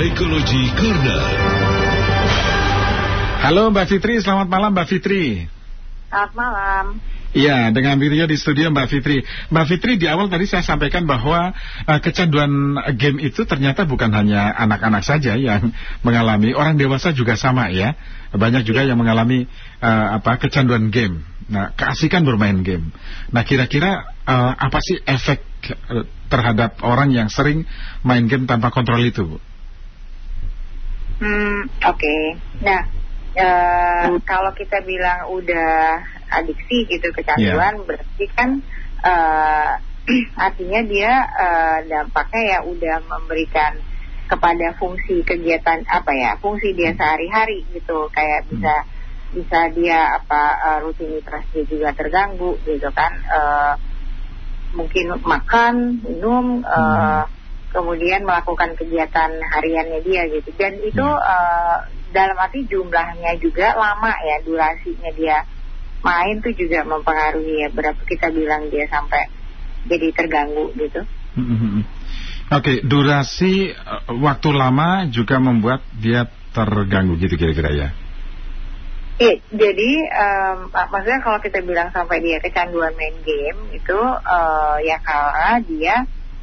Psikologi Corner. Halo Mbak Fitri, selamat malam Mbak Fitri. Selamat malam. Iya, dengan Wirya di studio Mbak Fitri. Mbak Fitri, di awal tadi saya sampaikan bahwa uh, kecanduan game itu ternyata bukan hanya anak-anak saja yang mengalami, orang dewasa juga sama ya. Banyak juga yang mengalami uh, apa kecanduan game. Nah, keasikan bermain game. Nah, kira-kira uh, apa sih efek uh, terhadap orang yang sering main game tanpa kontrol itu, Bu? Hmm, oke. Okay. Nah, uh, kalau kita bilang udah adiksi gitu kecanduan, yeah. berarti kan uh, artinya dia uh, dampaknya ya udah memberikan kepada fungsi kegiatan apa ya, fungsi dia sehari-hari gitu, kayak hmm. bisa bisa dia apa rutinitas dia juga terganggu gitu kan, uh, mungkin makan, minum. Uh, hmm kemudian melakukan kegiatan hariannya dia gitu dan itu uh, dalam arti jumlahnya juga lama ya durasinya dia main tuh juga mempengaruhi ya berapa kita bilang dia sampai jadi terganggu gitu. Mm-hmm. Oke, okay, durasi uh, waktu lama juga membuat dia terganggu gitu kira-kira ya. Iya, jadi um, maksudnya kalau kita bilang sampai dia kecanduan main game itu uh, ya karena dia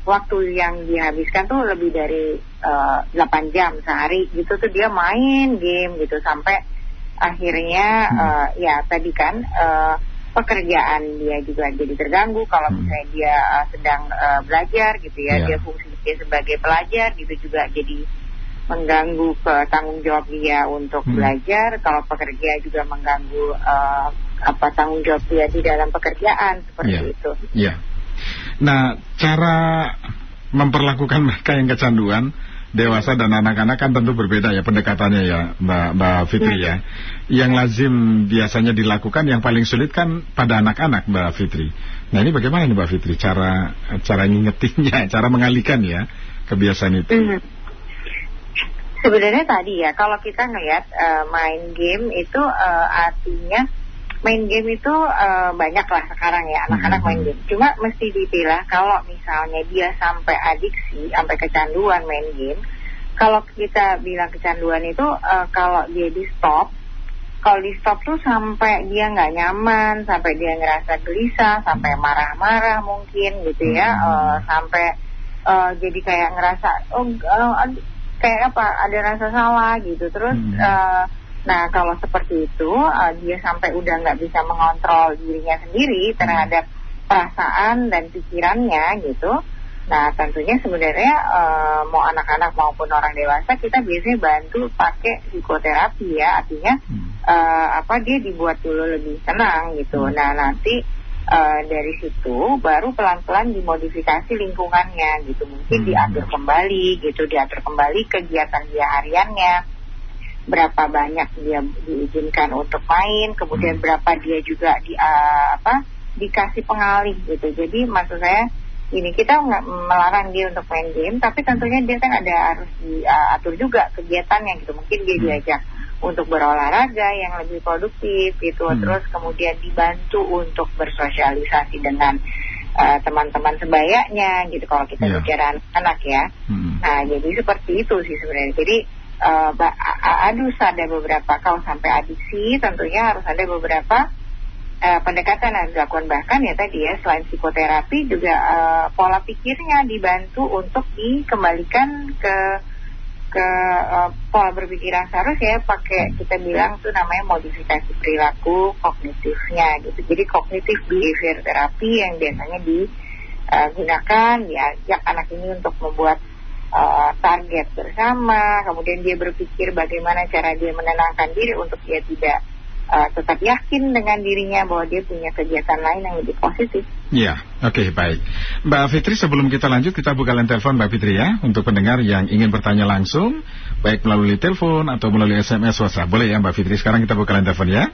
waktu yang dihabiskan tuh lebih dari uh, eh, 8 jam sehari gitu tuh dia main game gitu sampai akhirnya uh, ya tadi kan uh, pekerjaan dia juga jadi terganggu kalau hmm. misalnya dia uh, sedang uh, belajar gitu ya yeah. dia fungsi dia sebagai pelajar gitu juga jadi mengganggu ke tanggung jawab dia untuk hmm. belajar kalau pekerja juga mengganggu uh, apa tanggung jawab dia di dalam pekerjaan seperti yeah. itu. Yeah. Nah, cara memperlakukan mereka yang kecanduan dewasa dan anak-anak kan tentu berbeda ya pendekatannya ya Mbak, Mbak Fitri ya. Yang lazim biasanya dilakukan yang paling sulit kan pada anak-anak Mbak Fitri. Nah ini bagaimana nih Mbak Fitri cara cara ngingetinnya, cara mengalihkan ya kebiasaan itu? Mm -hmm. Sebenarnya tadi ya kalau kita ngeliat uh, main game itu uh, artinya main game itu uh, banyak lah sekarang ya anak-anak main game. Cuma mesti dipilah kalau misalnya dia sampai adiksi, sampai kecanduan main game. Kalau kita bilang kecanduan itu uh, kalau dia di stop, kalau di stop tuh sampai dia nggak nyaman, sampai dia ngerasa gelisah, sampai marah-marah mungkin gitu ya, uh, sampai uh, jadi kayak ngerasa oh uh, kayak apa ada rasa salah gitu. Terus uh, Nah kalau seperti itu uh, dia sampai udah nggak bisa mengontrol dirinya sendiri terhadap perasaan dan pikirannya gitu. Nah tentunya sebenarnya uh, mau anak-anak maupun orang dewasa kita biasanya bantu pakai psikoterapi ya artinya uh, apa dia dibuat dulu lebih tenang gitu. Hmm. Nah nanti uh, dari situ baru pelan-pelan dimodifikasi lingkungannya gitu mungkin hmm. diatur kembali gitu diatur kembali kegiatan dia hariannya berapa banyak dia diizinkan untuk main, kemudian hmm. berapa dia juga di uh, apa dikasih pengalih gitu. Jadi maksud saya ini kita nggak melarang dia untuk main game, tapi tentunya dia kan ada harus diatur uh, juga kegiatannya gitu. Mungkin dia hmm. diajak untuk berolahraga yang lebih produktif gitu, hmm. terus kemudian dibantu untuk bersosialisasi dengan uh, teman-teman uh, sebayanya gitu. Kalau kita yeah. bicara anak ya, hmm. nah jadi seperti itu sih sebenarnya. Jadi uh, harus ada beberapa kalau sampai adiksi tentunya harus ada beberapa uh, pendekatan yang dilakukan. Bahkan ya tadi ya selain psikoterapi juga uh, pola pikirnya dibantu untuk dikembalikan ke ke uh, pola berpikir yang seharusnya. Pakai kita bilang tuh namanya modifikasi perilaku kognitifnya gitu. Jadi kognitif behavior terapi yang biasanya digunakan diajak anak ini untuk membuat uh, target bersama, kemudian dia berpikir bagaimana cara dia menenangkan diri untuk dia tidak uh, tetap yakin dengan dirinya bahwa dia punya kegiatan lain yang lebih positif. Ya, oke okay, baik. Mbak Fitri sebelum kita lanjut kita buka line telepon Mbak Fitri ya untuk pendengar yang ingin bertanya langsung baik melalui telepon atau melalui SMS WhatsApp. Boleh ya Mbak Fitri sekarang kita buka line telepon ya.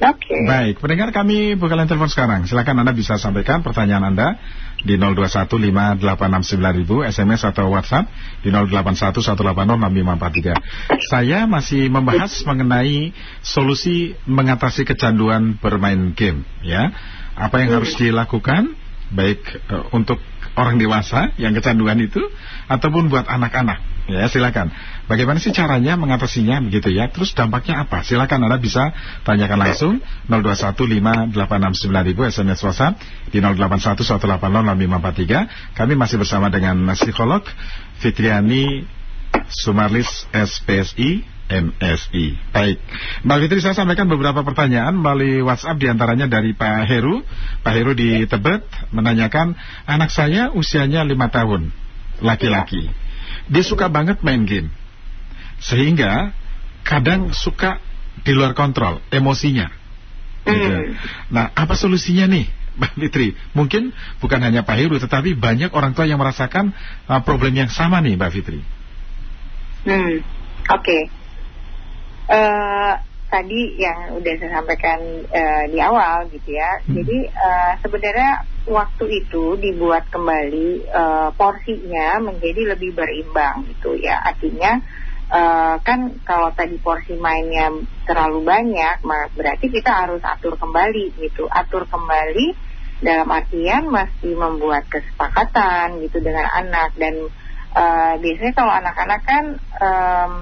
Oke. Okay. Baik, pendengar kami buka line telepon sekarang. Silakan Anda bisa sampaikan pertanyaan Anda di 0215869000 SMS atau WhatsApp di 0811806543. Saya masih membahas mengenai solusi mengatasi kecanduan bermain game ya. Apa yang harus dilakukan baik uh, untuk orang dewasa yang kecanduan itu ataupun buat anak-anak? Ya, silakan. Bagaimana sih caranya mengatasinya begitu ya? Terus dampaknya apa? Silakan Anda bisa tanyakan langsung 0215869000 SMS WhatsApp di 0811806543. Kami masih bersama dengan psikolog Fitriani Sumarlis SPSI MSI. Baik, Mbak Fitri saya sampaikan beberapa pertanyaan melalui WhatsApp di antaranya dari Pak Heru. Pak Heru di Tebet menanyakan anak saya usianya lima tahun, laki-laki. Dia suka banget main game, sehingga kadang suka di luar kontrol emosinya. Gitu. Hmm. Nah, apa solusinya nih? Mbak Fitri, mungkin bukan hanya Pak Heru, tetapi banyak orang tua yang merasakan uh, problem yang sama nih, Mbak Fitri. Hmm, oke. Okay uh, tadi yang udah saya sampaikan uh, di awal gitu ya. Hmm. Jadi uh, sebenarnya waktu itu dibuat kembali uh, porsinya menjadi lebih berimbang gitu ya. Artinya uh, kan kalau tadi porsi mainnya terlalu banyak, berarti kita harus atur kembali gitu. Atur kembali dalam artian masih membuat kesepakatan gitu dengan anak dan uh, biasanya kalau anak-anak kan um,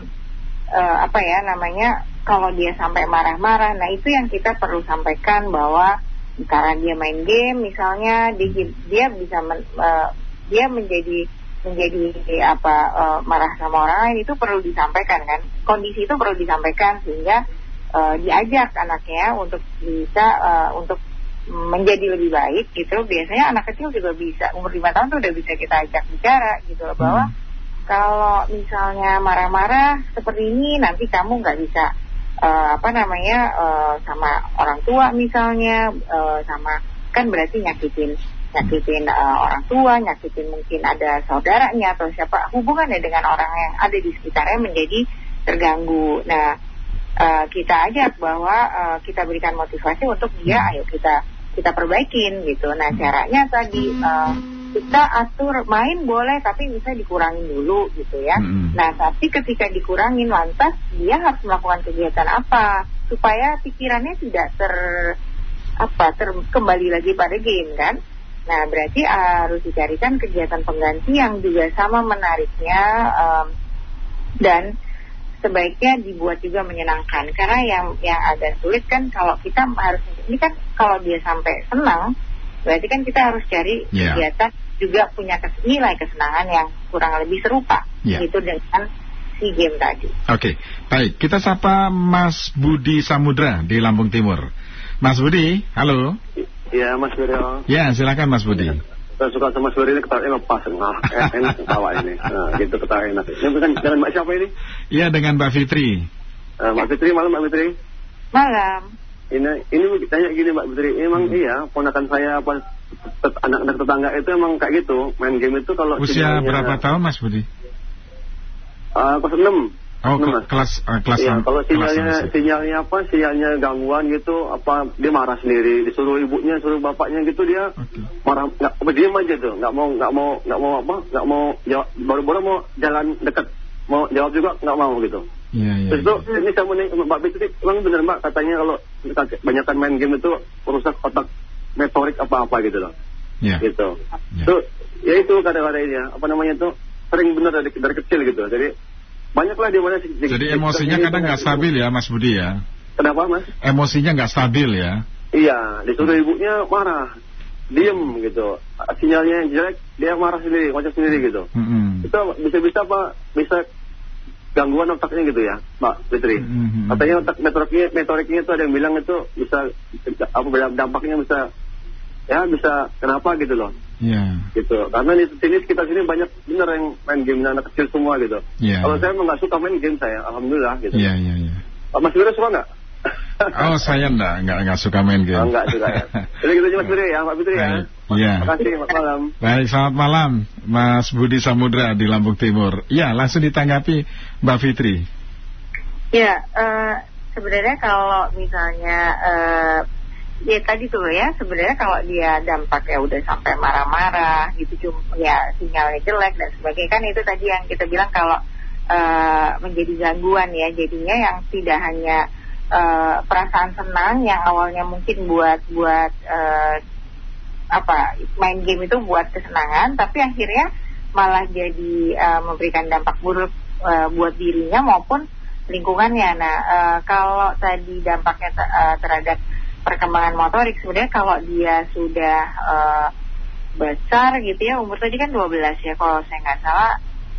uh, apa ya namanya kalau dia sampai marah-marah nah itu yang kita perlu sampaikan bahwa karena dia main game misalnya dia, dia bisa men, uh, dia menjadi menjadi apa uh, marah sama orang lain itu perlu disampaikan kan. Kondisi itu perlu disampaikan sehingga uh, diajak anaknya untuk bisa uh, untuk menjadi lebih baik gitu. Biasanya anak kecil juga bisa umur lima tahun tuh udah bisa kita ajak bicara gitu loh bahwa hmm kalau misalnya marah-marah seperti ini nanti kamu nggak bisa uh, apa namanya uh, sama orang tua misalnya uh, sama kan berarti nyakitin nyakitin uh, orang tua nyakitin mungkin ada saudaranya atau siapa hubungannya dengan orang yang ada di sekitarnya menjadi terganggu. Nah uh, kita ajak bahwa uh, kita berikan motivasi untuk dia ayo kita kita perbaikin gitu. Nah caranya tadi uh, kita atur main boleh tapi bisa dikurangin dulu gitu ya. Hmm. Nah tapi ketika dikurangin lantas dia harus melakukan kegiatan apa supaya pikirannya tidak ter apa ter kembali lagi pada game kan. Nah berarti harus dicarikan kegiatan pengganti yang juga sama menariknya um, dan sebaiknya dibuat juga menyenangkan karena yang yang agak sulit kan kalau kita harus ini kan kalau dia sampai senang Berarti kan kita harus cari yeah. kegiatan juga punya kes nilai kesenangan yang kurang lebih serupa yeah. gitu dengan si game tadi. Oke, okay. baik. Kita sapa Mas Budi Samudra di Lampung Timur. Mas Budi, halo. Ya, Mas Budi. Ya, silakan Mas Budi. Ya. Saya suka sama Mas Budi ini ketawa lepas, nah, enak ketawa ini. Nah, gitu ketawa enak. Ini bukan dengan Mbak siapa ini? Iya, dengan Mbak Fitri. Uh, Mbak Fitri, malam Mbak Fitri. Malam. Ini ini tanya gini Mbak Putri, emang hmm. iya ponakan saya apa anak-anak tetangga itu emang kayak gitu. Main game itu kalau usia berapa tahun Mas Budi? Uh, kelas 6 Oh, 6, kelas uh, kelas iya, kalau sinyalnya sinyalnya apa? Sinyalnya gangguan gitu apa dia marah sendiri. Disuruh ibunya suruh bapaknya gitu dia okay. marah. Nggak diam aja tuh. Nggak mau nggak mau nggak mau apa? Nggak mau jawab. Baru-baru mau jalan dekat mau jawab juga nggak mau gitu Iya, iya. Terus itu ya. ini saya mau nih Mbak Fitri, emang benar Mbak katanya kalau banyakkan main game itu merusak otak motorik apa-apa gitu loh. Iya. Gitu. Ya. Tuh, ya itu kadang-kadang ini ya, apa namanya tuh sering benar dari, dari kecil gitu. Jadi banyaklah di mana sih. Jadi emosinya kadang nggak stabil ya Mas Budi ya. Kenapa Mas? Emosinya nggak stabil ya. Iya, disuruh hmm. ibunya marah, diem gitu. Sinyalnya jelek, dia marah sendiri, macam sendiri gitu. -hmm. Itu bisa-bisa Pak, bisa gangguan otaknya gitu ya, Mbak Fitri. Mm-hmm. Katanya otak metoriknya, metoriknya itu ada yang bilang itu bisa apa dampaknya bisa ya bisa kenapa gitu loh. Iya. Yeah. Gitu. Karena di sini sekitar sini banyak bener yang main game anak kecil semua gitu. Yeah, Kalau yeah. saya nggak suka main game saya, alhamdulillah gitu. Iya yeah, iya yeah, iya. Yeah. Mas Fitri suka nggak? Oh saya enggak, enggak, enggak suka main game. Oh, enggak suka ya. Jadi gitu aja Mas Fitri ya, Pak Fitri ya. Iya. Terima kasih, selamat malam. Baik, selamat malam Mas Budi Samudra di Lampung Timur. Ya, langsung ditanggapi Mbak Fitri. Ya, uh, sebenarnya kalau misalnya uh, ya tadi tuh ya sebenarnya kalau dia dampaknya udah sampai marah-marah gitu cuma ya sinyalnya jelek dan sebagainya kan itu tadi yang kita bilang kalau uh, menjadi gangguan ya jadinya yang tidak hanya uh, perasaan senang yang awalnya mungkin buat buat uh, apa main game itu buat kesenangan tapi akhirnya malah jadi uh, memberikan dampak buruk uh, buat dirinya maupun lingkungannya. Nah, uh, kalau tadi dampaknya uh, terhadap perkembangan motorik sebenarnya kalau dia sudah uh, besar gitu ya umur tadi kan 12 ya kalau saya nggak salah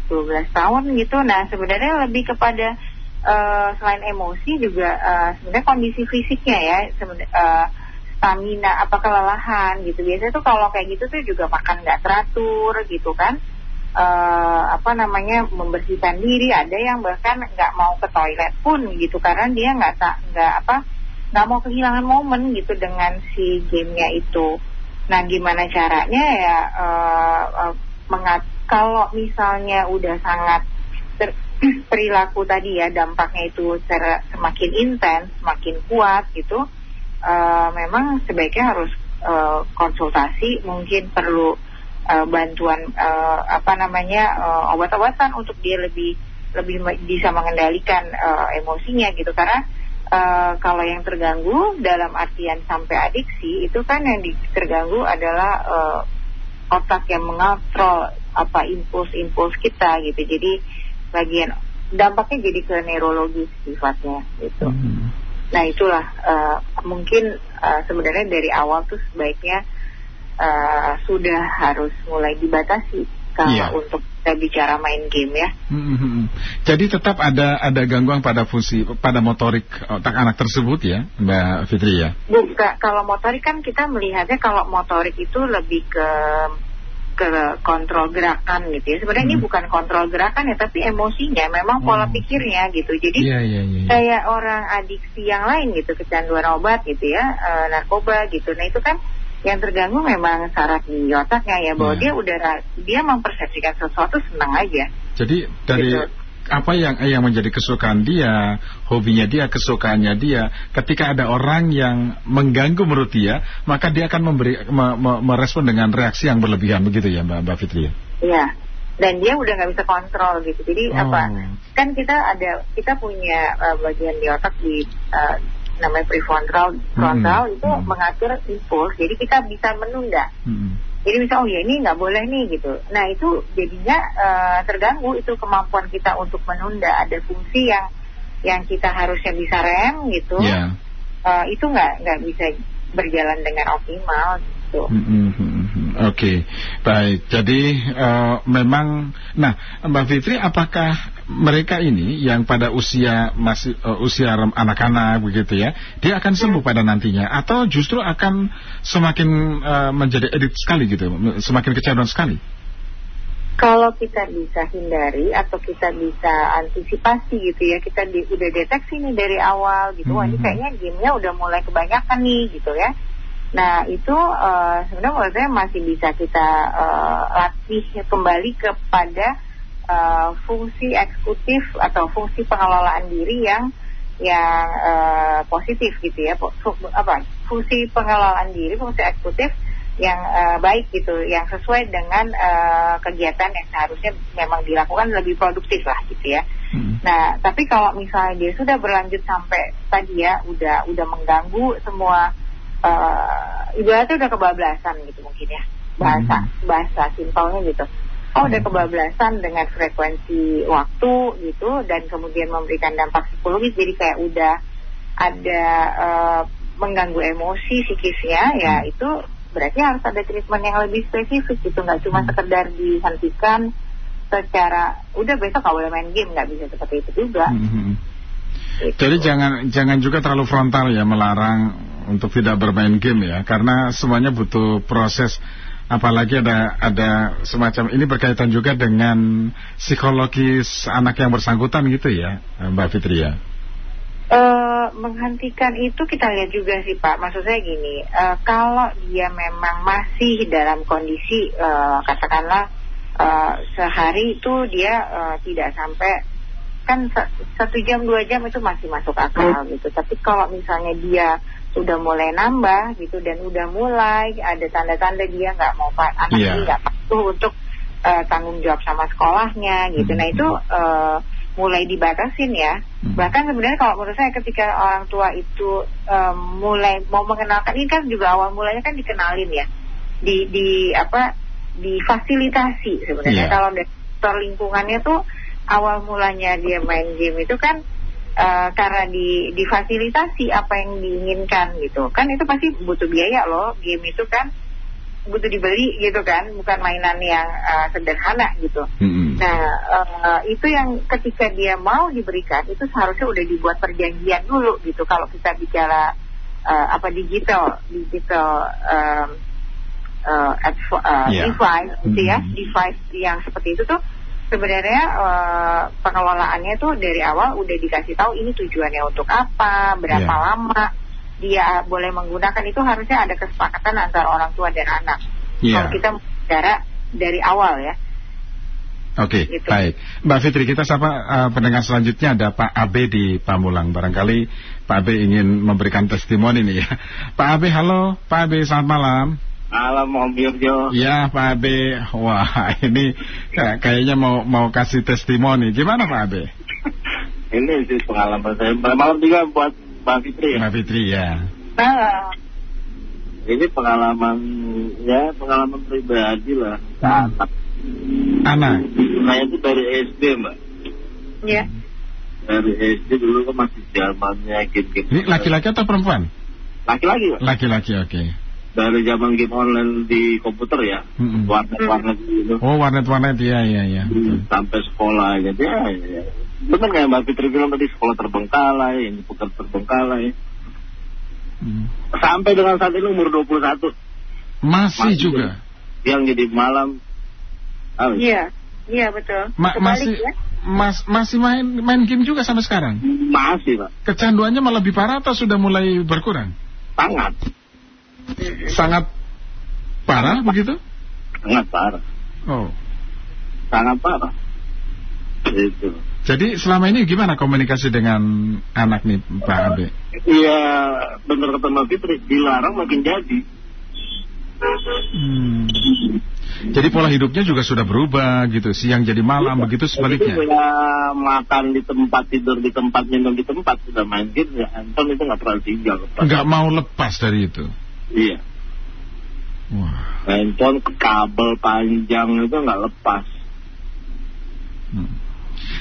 12 tahun gitu. Nah, sebenarnya lebih kepada uh, selain emosi juga uh, sebenarnya kondisi fisiknya ya, uh, stamina apa kelelahan gitu. Biasanya tuh kalau kayak gitu tuh juga makan nggak teratur gitu kan. Uh, apa namanya membersihkan diri ada yang bahkan nggak mau ke toilet pun gitu karena dia nggak tak nggak apa nggak mau kehilangan momen gitu dengan si gamenya itu nah gimana caranya ya uh, uh, mengat kalau misalnya udah sangat ter perilaku tadi ya dampaknya itu semakin intens semakin kuat gitu uh, memang sebaiknya harus uh, konsultasi mungkin perlu uh, bantuan uh, apa namanya uh, obat-obatan untuk dia lebih lebih bisa mengendalikan uh, emosinya gitu. Karena uh, kalau yang terganggu dalam artian sampai adiksi itu kan yang terganggu adalah uh, otak yang mengontrol apa impuls-impuls kita gitu. Jadi bagian dampaknya jadi ke neurologis sifatnya gitu. Hmm. Nah itulah uh, mungkin uh, sebenarnya dari awal tuh sebaiknya uh, sudah harus mulai dibatasi kalau yeah. untuk kita bicara main game ya. Hmm, hmm, hmm. Jadi tetap ada ada gangguan pada fungsi pada motorik otak anak tersebut ya, Mbak Fitri ya? Bukan, kalau motorik kan kita melihatnya kalau motorik itu lebih ke ke kontrol gerakan gitu ya. Sebenarnya hmm. ini bukan kontrol gerakan ya, tapi emosinya, memang pola hmm. pikirnya gitu. Jadi yeah, yeah, yeah, yeah. kayak orang adiksi yang lain gitu, kecanduan obat gitu ya, e, narkoba gitu. Nah itu kan yang terganggu memang saraf di otaknya ya bahwa yeah. dia udah dia mempersepsikan sesuatu senang aja. Jadi dari gitu. Apa yang yang menjadi kesukaan dia, hobinya dia, kesukaannya dia, ketika ada orang yang mengganggu menurut dia, maka dia akan memberi me, me, merespon dengan reaksi yang berlebihan begitu ya Mbak Mbak Fitri ya. Iya. Dan dia udah nggak bisa kontrol gitu. Jadi oh. apa? Kan kita ada kita punya uh, bagian di otak di uh, namanya prefrontal frontal hmm. itu hmm. mengatur impuls jadi kita bisa menunda hmm. Jadi misal oh ya ini nggak boleh nih gitu nah itu jadinya uh, terganggu itu kemampuan kita untuk menunda ada fungsi yang yang kita harusnya bisa rem gitu yeah. Ya. uh, itu nggak nggak bisa berjalan dengan optimal gitu. Mm -hmm. Oke, okay. baik. Jadi uh, memang, nah Mbak Fitri, apakah mereka ini yang pada usia masih uh, usia anak-anak begitu ya, dia akan sembuh pada nantinya, atau justru akan semakin uh, menjadi edit sekali gitu, semakin kecanduan sekali? Kalau kita bisa hindari atau kita bisa antisipasi gitu ya, kita di, udah deteksi nih dari awal gitu, -hmm. wah ini mm-hmm. kayaknya gamenya udah mulai kebanyakan nih gitu ya Nah itu uh, sebenarnya menurut saya masih bisa kita uh, latih kembali kepada uh, fungsi eksekutif atau fungsi pengelolaan diri yang yang uh, positif gitu ya, apa fungsi pengelolaan diri, fungsi eksekutif yang uh, baik gitu, yang sesuai dengan uh, kegiatan yang seharusnya memang dilakukan lebih produktif lah gitu ya. Hmm. Nah, tapi kalau misalnya dia sudah berlanjut sampai tadi ya, udah udah mengganggu semua uh, ibaratnya udah kebablasan gitu mungkin ya bahasa hmm. bahasa simpelnya gitu oh udah hmm. kebablasan dengan frekuensi waktu gitu dan kemudian memberikan dampak psikologis jadi kayak udah ada uh, mengganggu emosi psikisnya ya hmm. itu berarti harus ada treatment yang lebih spesifik gitu nggak cuma hmm. sekedar dihentikan secara udah besok kalau boleh main game nggak bisa seperti itu juga. Hmm. Gitu. Jadi jangan jangan juga terlalu frontal ya melarang untuk tidak bermain game ya karena semuanya butuh proses apalagi ada ada semacam ini berkaitan juga dengan psikologis anak yang bersangkutan gitu ya Mbak Fitri ya. Uh, menghentikan itu kita lihat juga sih Pak. Maksud saya gini, uh, kalau dia memang masih dalam kondisi uh, katakanlah uh, sehari itu dia uh, tidak sampai kan satu jam dua jam itu masih masuk akal gitu. Tapi kalau misalnya dia udah mulai nambah gitu dan udah mulai ada tanda-tanda dia nggak mau pak anak yeah. ini nggak patuh untuk uh, tanggung jawab sama sekolahnya gitu. Mm -hmm. Nah itu uh, mulai dibatasin ya. Mm -hmm. Bahkan sebenarnya kalau menurut saya ketika orang tua itu um, mulai mau mengenalkan ini kan juga awal mulanya kan dikenalin ya. di di apa difasilitasi sebenarnya yeah. kalau dari lingkungannya tuh awal mulanya dia main game itu kan uh, karena di difasilitasi apa yang diinginkan gitu kan itu pasti butuh biaya loh game itu kan butuh dibeli gitu kan bukan mainan yang uh, sederhana gitu mm-hmm. nah uh, itu yang ketika dia mau diberikan itu seharusnya udah dibuat perjanjian dulu gitu kalau kita bicara uh, apa digital digital um, uh, uh, yeah. device gitu ya mm-hmm. device yang seperti itu tuh sebenarnya uh, pengelolaannya tuh dari awal udah dikasih tahu ini tujuannya untuk apa, berapa yeah. lama dia boleh menggunakan itu harusnya ada kesepakatan antara orang tua dan anak. Yeah. Kalau kita bicara dari awal ya. Oke, okay, gitu. baik. Mbak Fitri, kita sapa uh, pendengar selanjutnya ada Pak Abe di Pamulang. Barangkali Pak Abe ingin memberikan testimoni nih ya. Pak Abe, halo. Pak Abe, selamat malam. Malam Om Yurjo. Ya Pak Abe, wah ini kayaknya mau mau kasih testimoni. Gimana Pak Abe? ini sih pengalaman saya. Malam juga buat Mbak Fitri ya. Mbak Fitri ya. Nah, ini pengalaman ya pengalaman pribadi lah. Hmm. Anak. Saya itu dari SD Mbak. Iya. Dari SD dulu kan masih zamannya game-game. Ini laki-laki atau perempuan? Laki-laki. Laki-laki oke. Okay dari zaman game online di komputer ya hmm. warnet-warnet gitu oh warnet-warnet ya ya ya hmm, sampai sekolah jadi ya, ya, ya. benar kayak mbak Fitri bilang tadi sekolah terbengkalai ini bukan terbengkalai hmm. sampai dengan saat ini umur 21 masih, masih juga yang jadi malam iya iya betul Ma masih ya? Mas, masih main main game juga sampai sekarang? Masih, Pak. Kecanduannya malah lebih parah atau sudah mulai berkurang? Sangat. Sangat parah begitu? Sangat parah. Oh. Sangat parah. Itu. Jadi selama ini gimana komunikasi dengan anak nih Pak Abe? Iya benar kata Mbak Fitri, dilarang makin jadi. Hmm. Jadi pola hidupnya juga sudah berubah gitu, siang jadi malam iya. begitu sebaliknya. Ya makan di tempat, tidur di tempat, minum di tempat, sudah main game ya Anton itu nggak pernah tinggal. Nggak mau lepas dari itu. Iya. Wah. Handphone kabel panjang itu nggak lepas. Hmm.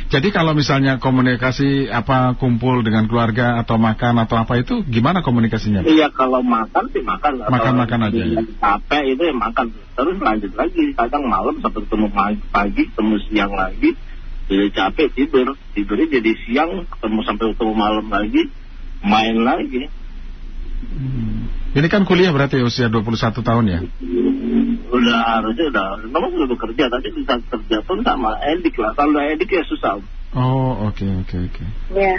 Jadi kalau misalnya komunikasi apa kumpul dengan keluarga atau makan atau apa itu gimana komunikasinya? Iya kalau makan sih makan. Makan makan aja ya. Capek itu ya makan terus lanjut lagi. Kadang malam sampai ketemu pagi, ketemu siang lagi. Jadi capek tidur, tidurnya jadi siang, ketemu sampai ketemu malam lagi, main lagi. Ini kan kuliah berarti usia 21 tahun ya? Udah harusnya udah, memang sudah bekerja, tapi bisa kerja pun sama edik lah. Kalau edik ya susah. Oh, oke, okay, oke, okay, oke. Okay. Ya.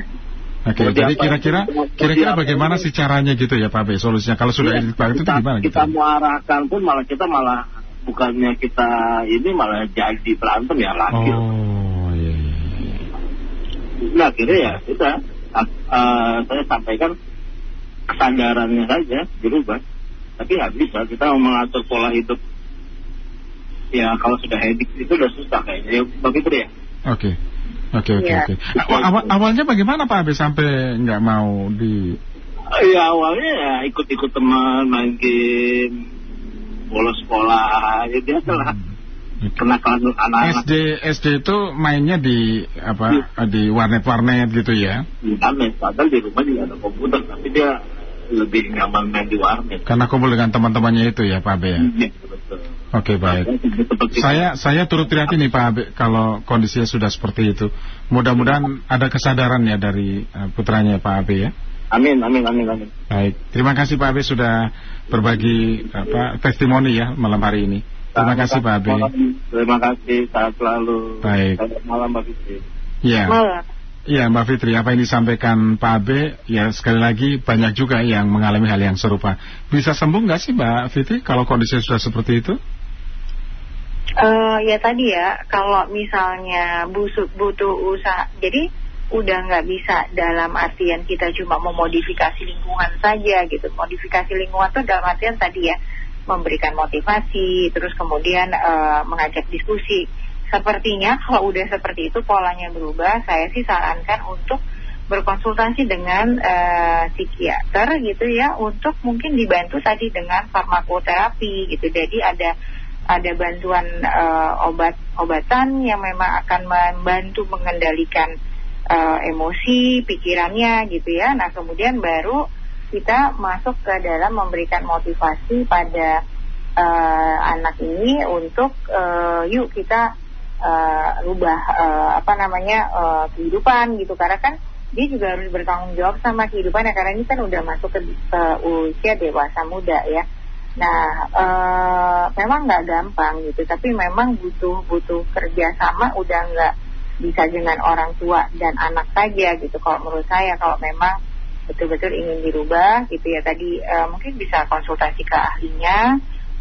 Oke, okay, jadi kira-kira kira-kira bagaimana sih caranya gitu ya Pak B solusinya kalau sudah ya, edik banget itu gimana kita, kita mau arahkan pun malah kita malah bukannya kita ini malah jadi berantem ya lagi. Oh, iya, iya, iya. Nah, akhirnya ya sudah uh, saya sampaikan kesadarannya saja berubah tapi nggak bisa kita mau mengatur pola hidup ya kalau sudah hedik itu udah susah kayaknya ya begitu ya oke oke oke iya. oke awal awalnya bagaimana Pak Abe sampai nggak mau di ya awalnya ya ikut-ikut teman main game bolos sekolah ya biasa lah hmm. Kenakalan anak-anak. SD SD itu mainnya di apa ya. di warnet-warnet gitu ya? Di warnet, padahal di rumah juga ada komputer, tapi dia lebih nyaman main di warnet. Karena kumpul dengan teman-temannya itu ya Pak Abe ya? Iya, betul. Oke, okay, baik. Saya saya turut prihatin nih Pak Abe kalau kondisinya sudah seperti itu. Mudah-mudahan ada kesadaran ya dari uh, putranya Pak Abe ya. Amin, amin, amin, amin. Baik, terima kasih Pak Abe sudah berbagi apa testimoni ya malam hari ini. Terima kasih Pak Abe. Terima kasih, saat selalu. Baik. Selamat malam Pak Fitri. Ya. Malam. Ya Mbak Fitri, apa yang disampaikan Pak Abe, ya sekali lagi banyak juga yang mengalami hal yang serupa. Bisa sembuh nggak sih Mbak Fitri kalau kondisinya sudah seperti itu? Uh, ya tadi ya, kalau misalnya busuk butuh usaha, jadi udah nggak bisa dalam artian kita cuma memodifikasi lingkungan saja gitu. Modifikasi lingkungan tuh dalam artian tadi ya, memberikan motivasi, terus kemudian uh, mengajak diskusi Sepertinya kalau udah seperti itu polanya berubah, saya sih sarankan untuk berkonsultasi dengan uh, psikiater gitu ya untuk mungkin dibantu tadi dengan farmakoterapi gitu. Jadi ada ada bantuan uh, obat obatan yang memang akan membantu mengendalikan uh, emosi pikirannya gitu ya. Nah kemudian baru kita masuk ke dalam memberikan motivasi pada uh, anak ini untuk uh, yuk kita uh, rubah uh, apa namanya uh, kehidupan gitu karena kan dia juga harus bertanggung jawab sama kehidupannya karena ini kan udah masuk ke, ke usia dewasa muda ya. Nah, e, memang nggak gampang gitu, tapi memang butuh butuh kerjasama udah nggak bisa dengan orang tua dan anak saja gitu. Kalau menurut saya kalau memang betul-betul ingin dirubah gitu ya tadi mungkin bisa konsultasi ke ahlinya.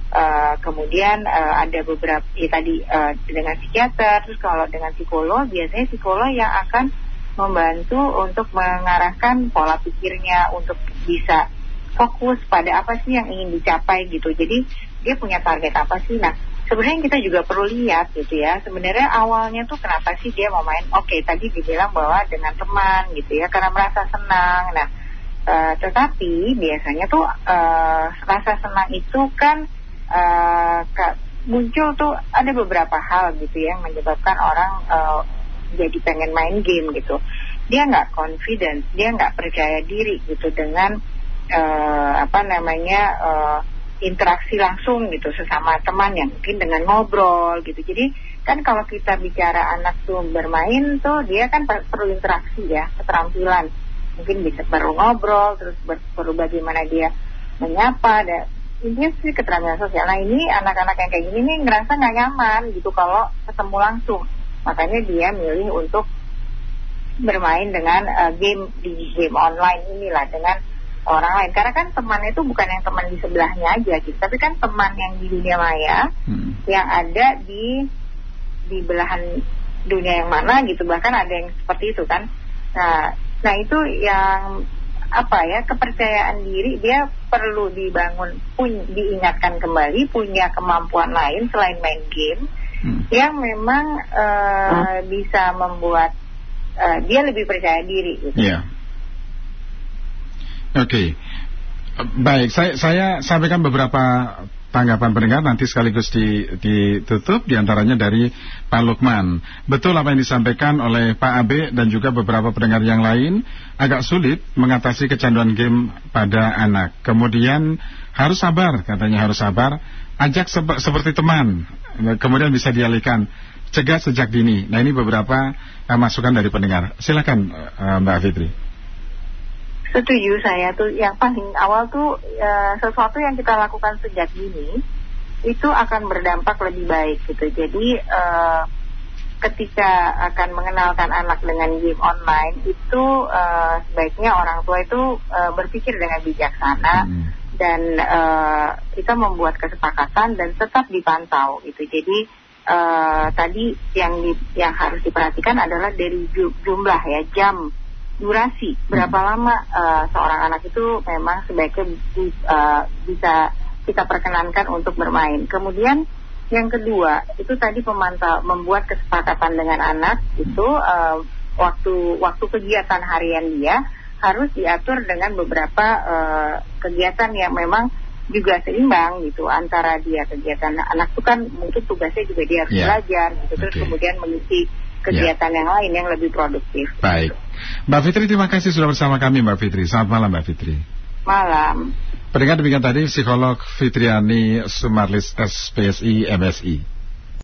Uh, kemudian uh, ada beberapa ya tadi uh, dengan psikiater terus kalau dengan psikolog biasanya psikolog yang akan membantu untuk mengarahkan pola pikirnya untuk bisa fokus pada apa sih yang ingin dicapai gitu. Jadi dia punya target apa sih? Nah, sebenarnya kita juga perlu lihat gitu ya. Sebenarnya awalnya tuh kenapa sih dia mau main? Oke, okay, tadi dibilang bahwa dengan teman gitu ya, karena merasa senang. Nah, uh, tetapi biasanya tuh uh, rasa senang itu kan uh, muncul tuh ada beberapa hal gitu ya yang menyebabkan orang uh, jadi pengen main game gitu. Dia nggak confident dia nggak percaya diri gitu dengan uh, apa namanya uh, interaksi langsung gitu sesama teman yang mungkin dengan ngobrol gitu. Jadi kan kalau kita bicara anak tuh bermain tuh dia kan perlu interaksi ya keterampilan. Mungkin bisa perlu ngobrol terus perlu bagaimana dia menyapa intinya sih keterampilan sosial nah ini anak-anak yang kayak gini nih ngerasa nggak nyaman gitu kalau ketemu langsung Makanya dia milih untuk bermain dengan uh, game di game online inilah dengan orang lain. Karena kan teman itu bukan yang teman di sebelahnya aja gitu, tapi kan teman yang di dunia maya hmm. yang ada di di belahan dunia yang mana gitu. Bahkan ada yang seperti itu kan. Nah, nah itu yang apa ya kepercayaan diri dia perlu dibangun pun diingatkan kembali punya kemampuan lain selain main game hmm. yang memang uh, hmm. bisa membuat uh, dia lebih percaya diri. Gitu. Yeah. Oke, okay. baik. Saya saya sampaikan beberapa tanggapan pendengar nanti sekaligus ditutup di antaranya dari Pak Lukman. Betul apa yang disampaikan oleh Pak Abe dan juga beberapa pendengar yang lain agak sulit mengatasi kecanduan game pada anak. Kemudian harus sabar katanya harus sabar ajak sep seperti teman, kemudian bisa dialihkan, cegah sejak dini. Nah ini beberapa uh, masukan dari pendengar. Silakan uh, Mbak Fitri. Setuju saya tuh yang paling awal tuh uh, sesuatu yang kita lakukan sejak dini itu akan berdampak lebih baik gitu. Jadi uh, ketika akan mengenalkan anak dengan game online itu uh, sebaiknya orang tua itu uh, berpikir dengan bijaksana. Hmm dan uh, kita membuat kesepakatan dan tetap dipantau itu. Jadi uh, tadi yang di, yang harus diperhatikan adalah dari jumlah ya jam durasi berapa hmm. lama uh, seorang anak itu memang sebaiknya uh, bisa kita perkenankan untuk bermain. Kemudian yang kedua itu tadi pemantau membuat kesepakatan dengan anak itu uh, waktu waktu kegiatan harian dia harus diatur dengan beberapa uh, kegiatan yang memang juga seimbang gitu antara dia kegiatan anak itu kan mungkin tugasnya juga dia harus yeah. belajar gitu terus okay. kemudian mengisi kegiatan yeah. yang lain yang lebih produktif. Baik, Mbak Fitri terima kasih sudah bersama kami Mbak Fitri. Selamat malam Mbak Fitri. Malam. Pendengar demikian tadi psikolog Fitriani Sumarlis SPSI MSI.